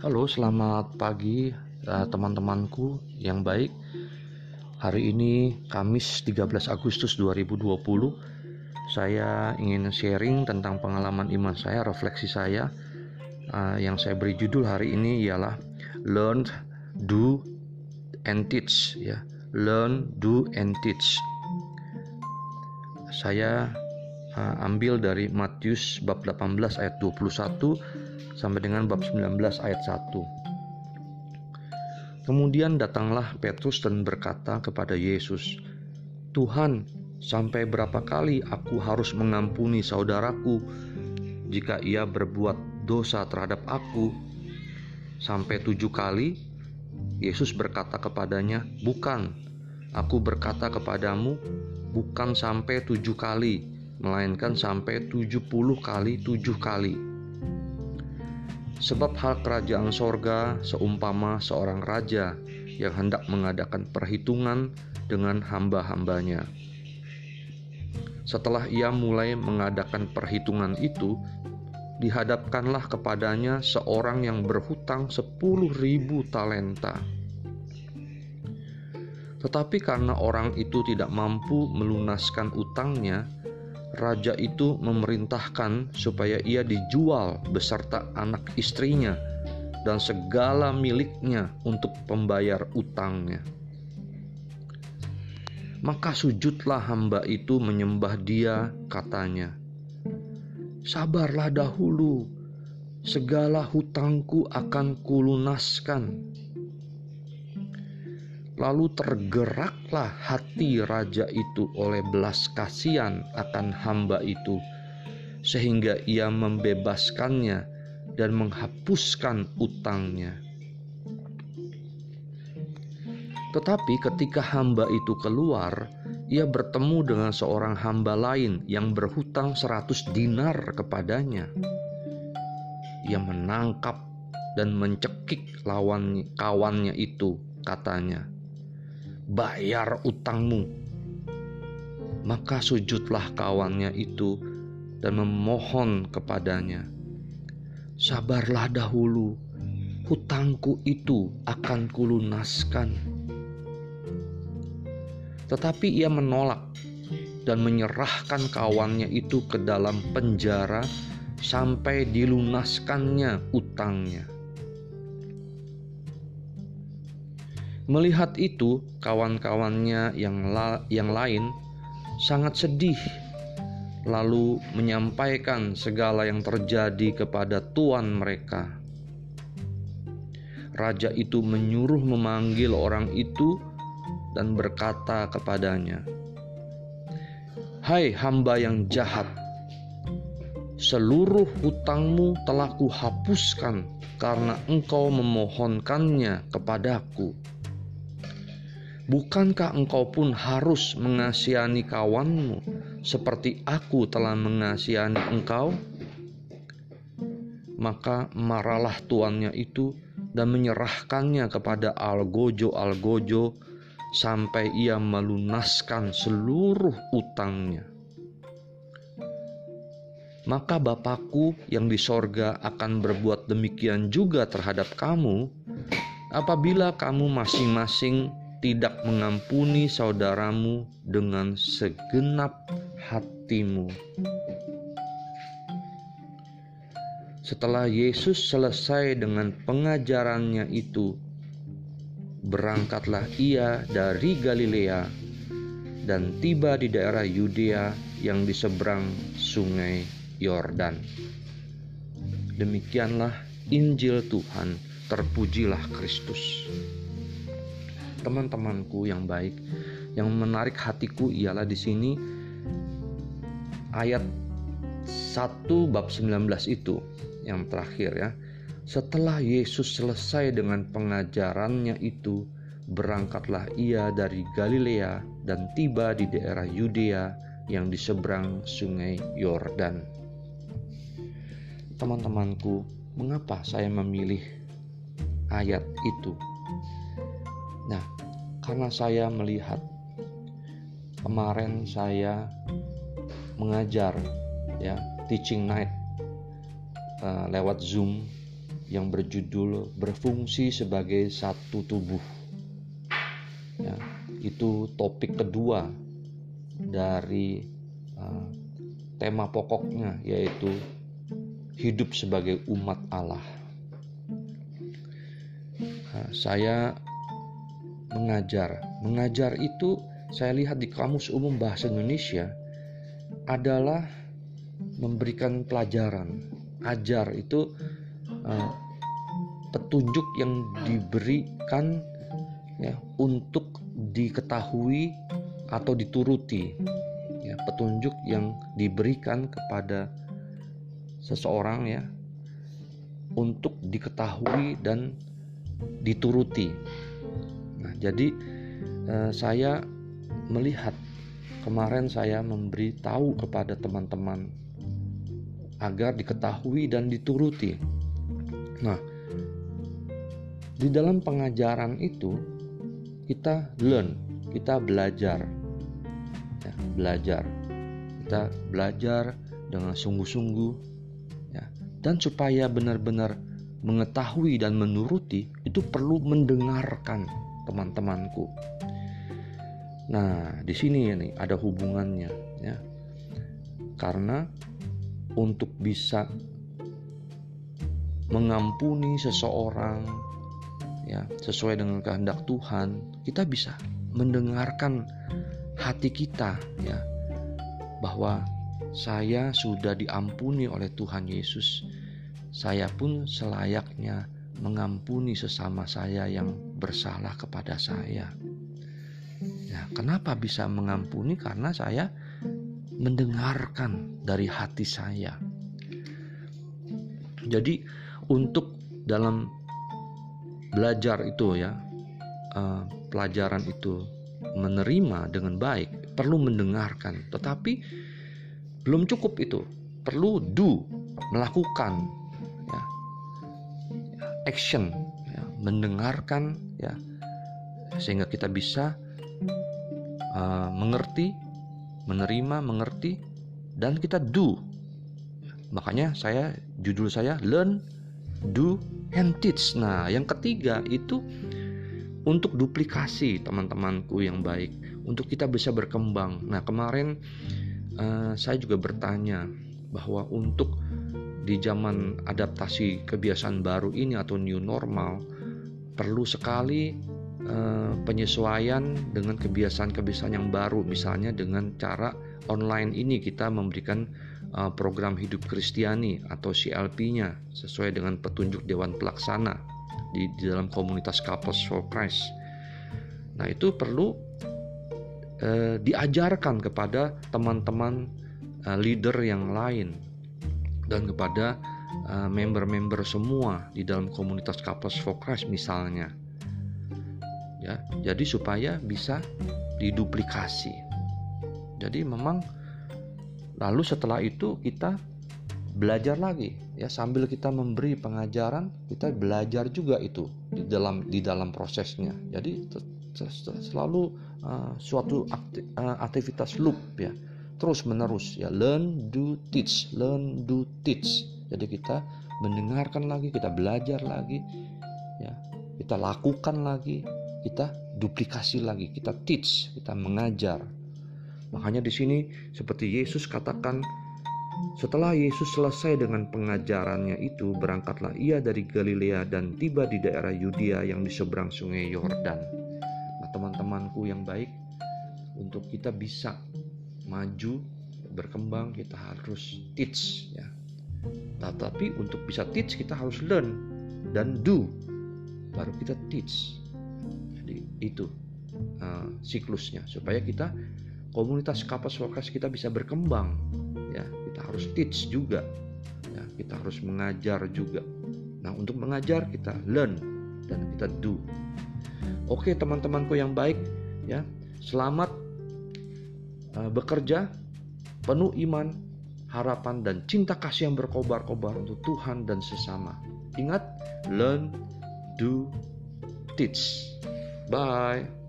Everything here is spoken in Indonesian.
Halo, selamat pagi uh, teman-temanku yang baik. Hari ini Kamis 13 Agustus 2020. Saya ingin sharing tentang pengalaman iman saya, refleksi saya. Uh, yang saya beri judul hari ini ialah Learn, Do, and Teach ya. Learn, Do, and Teach. Saya uh, ambil dari Matius bab 18 ayat 21 sampai dengan bab 19 ayat 1. Kemudian datanglah Petrus dan berkata kepada Yesus, "Tuhan, sampai berapa kali aku harus mengampuni saudaraku jika ia berbuat dosa terhadap aku? Sampai tujuh kali?" Yesus berkata kepadanya, "Bukan, aku berkata kepadamu, bukan sampai tujuh kali, melainkan sampai tujuh puluh kali tujuh kali." Sebab hal kerajaan sorga seumpama seorang raja yang hendak mengadakan perhitungan dengan hamba-hambanya. Setelah ia mulai mengadakan perhitungan itu, dihadapkanlah kepadanya seorang yang berhutang sepuluh ribu talenta. Tetapi karena orang itu tidak mampu melunaskan utangnya, raja itu memerintahkan supaya ia dijual beserta anak istrinya dan segala miliknya untuk pembayar utangnya. Maka sujudlah hamba itu menyembah dia, katanya, "Sabarlah dahulu, segala hutangku akan kulunaskan." Lalu tergeraklah hati raja itu oleh belas kasihan akan hamba itu, sehingga ia membebaskannya dan menghapuskan utangnya. Tetapi ketika hamba itu keluar, ia bertemu dengan seorang hamba lain yang berhutang seratus dinar kepadanya. Ia menangkap dan mencekik lawan kawannya itu, katanya, bayar utangmu. Maka sujudlah kawannya itu dan memohon kepadanya, Sabarlah dahulu, hutangku itu akan kulunaskan. Tetapi ia menolak dan menyerahkan kawannya itu ke dalam penjara sampai dilunaskannya utangnya. Melihat itu, kawan-kawannya yang, la yang lain sangat sedih, lalu menyampaikan segala yang terjadi kepada tuan mereka. Raja itu menyuruh memanggil orang itu dan berkata kepadanya, "Hai hamba yang jahat, seluruh hutangmu telah kuhapuskan karena engkau memohonkannya kepadaku." Bukankah engkau pun harus mengasihani kawanmu seperti aku telah mengasihani engkau? Maka marahlah tuannya itu dan menyerahkannya kepada Algojo-Algojo sampai ia melunaskan seluruh utangnya. Maka Bapakku yang di sorga akan berbuat demikian juga terhadap kamu apabila kamu masing-masing tidak mengampuni saudaramu dengan segenap hatimu. Setelah Yesus selesai dengan pengajarannya itu, berangkatlah ia dari Galilea dan tiba di daerah Yudea yang di seberang sungai Yordan. Demikianlah Injil Tuhan, terpujilah Kristus teman-temanku yang baik yang menarik hatiku ialah di sini ayat 1 bab 19 itu yang terakhir ya. Setelah Yesus selesai dengan pengajarannya itu, berangkatlah ia dari Galilea dan tiba di daerah Yudea yang di seberang sungai Yordan. Teman-temanku, mengapa saya memilih ayat itu? Karena saya melihat kemarin saya mengajar ya teaching night uh, lewat Zoom yang berjudul berfungsi sebagai satu tubuh. Ya, itu topik kedua dari uh, tema pokoknya yaitu hidup sebagai umat Allah. Nah, saya mengajar, mengajar itu saya lihat di kamus umum bahasa Indonesia adalah memberikan pelajaran. Ajar itu uh, petunjuk yang diberikan ya untuk diketahui atau dituruti ya petunjuk yang diberikan kepada seseorang ya untuk diketahui dan dituruti. Jadi eh, saya melihat kemarin saya memberi tahu kepada teman-teman agar diketahui dan dituruti. Nah, di dalam pengajaran itu kita learn, kita belajar. Ya, belajar. Kita belajar dengan sungguh-sungguh ya. Dan supaya benar-benar mengetahui dan menuruti itu perlu mendengarkan teman-temanku nah di sini ini ada hubungannya ya karena untuk bisa mengampuni seseorang ya sesuai dengan kehendak Tuhan kita bisa mendengarkan hati kita ya bahwa saya sudah diampuni oleh Tuhan Yesus. Saya pun selayaknya mengampuni sesama saya yang bersalah kepada saya. Ya, kenapa bisa mengampuni? Karena saya mendengarkan dari hati saya. Jadi untuk dalam belajar itu ya, uh, pelajaran itu menerima dengan baik, perlu mendengarkan, tetapi belum cukup itu. Perlu do, melakukan. Action, ya, mendengarkan ya sehingga kita bisa uh, mengerti, menerima, mengerti dan kita do. Makanya saya judul saya learn, do and teach. Nah, yang ketiga itu untuk duplikasi teman-temanku yang baik, untuk kita bisa berkembang. Nah, kemarin uh, saya juga bertanya bahwa untuk di zaman adaptasi kebiasaan baru ini atau new normal perlu sekali uh, penyesuaian dengan kebiasaan-kebiasaan yang baru, misalnya dengan cara online ini kita memberikan uh, program hidup Kristiani atau CLP-nya sesuai dengan petunjuk Dewan Pelaksana di, di dalam komunitas Couples for Christ. Nah, itu perlu eh, diajarkan kepada teman-teman eh, leader yang lain dan kepada eh, member-member semua di dalam komunitas Couples for misalnya. Ya, jadi supaya bisa diduplikasi. Jadi memang lalu setelah itu kita belajar lagi ya sambil kita memberi pengajaran kita belajar juga itu di dalam di dalam prosesnya jadi selalu uh, suatu uh, aktivitas loop ya terus menerus ya. Learn do teach. Learn do teach. Jadi kita mendengarkan lagi kita belajar lagi ya. Kita lakukan lagi kita duplikasi lagi kita teach kita mengajar. Makanya di sini seperti Yesus katakan setelah Yesus selesai dengan pengajarannya itu, berangkatlah ia dari Galilea dan tiba di daerah Yudea yang di seberang sungai Yordan. Nah, teman-temanku yang baik, untuk kita bisa maju, berkembang, kita harus teach ya. Tetapi untuk bisa teach kita harus learn dan do, baru kita teach. Jadi itu uh, siklusnya. Supaya kita komunitas kapas wakas kita bisa berkembang ya. Kita harus teach juga ya. Kita harus mengajar juga. Nah untuk mengajar kita learn dan kita do. Oke teman-temanku yang baik ya. Selamat bekerja penuh iman harapan dan cinta kasih yang berkobar-kobar untuk Tuhan dan sesama. Ingat learn do teach. Bye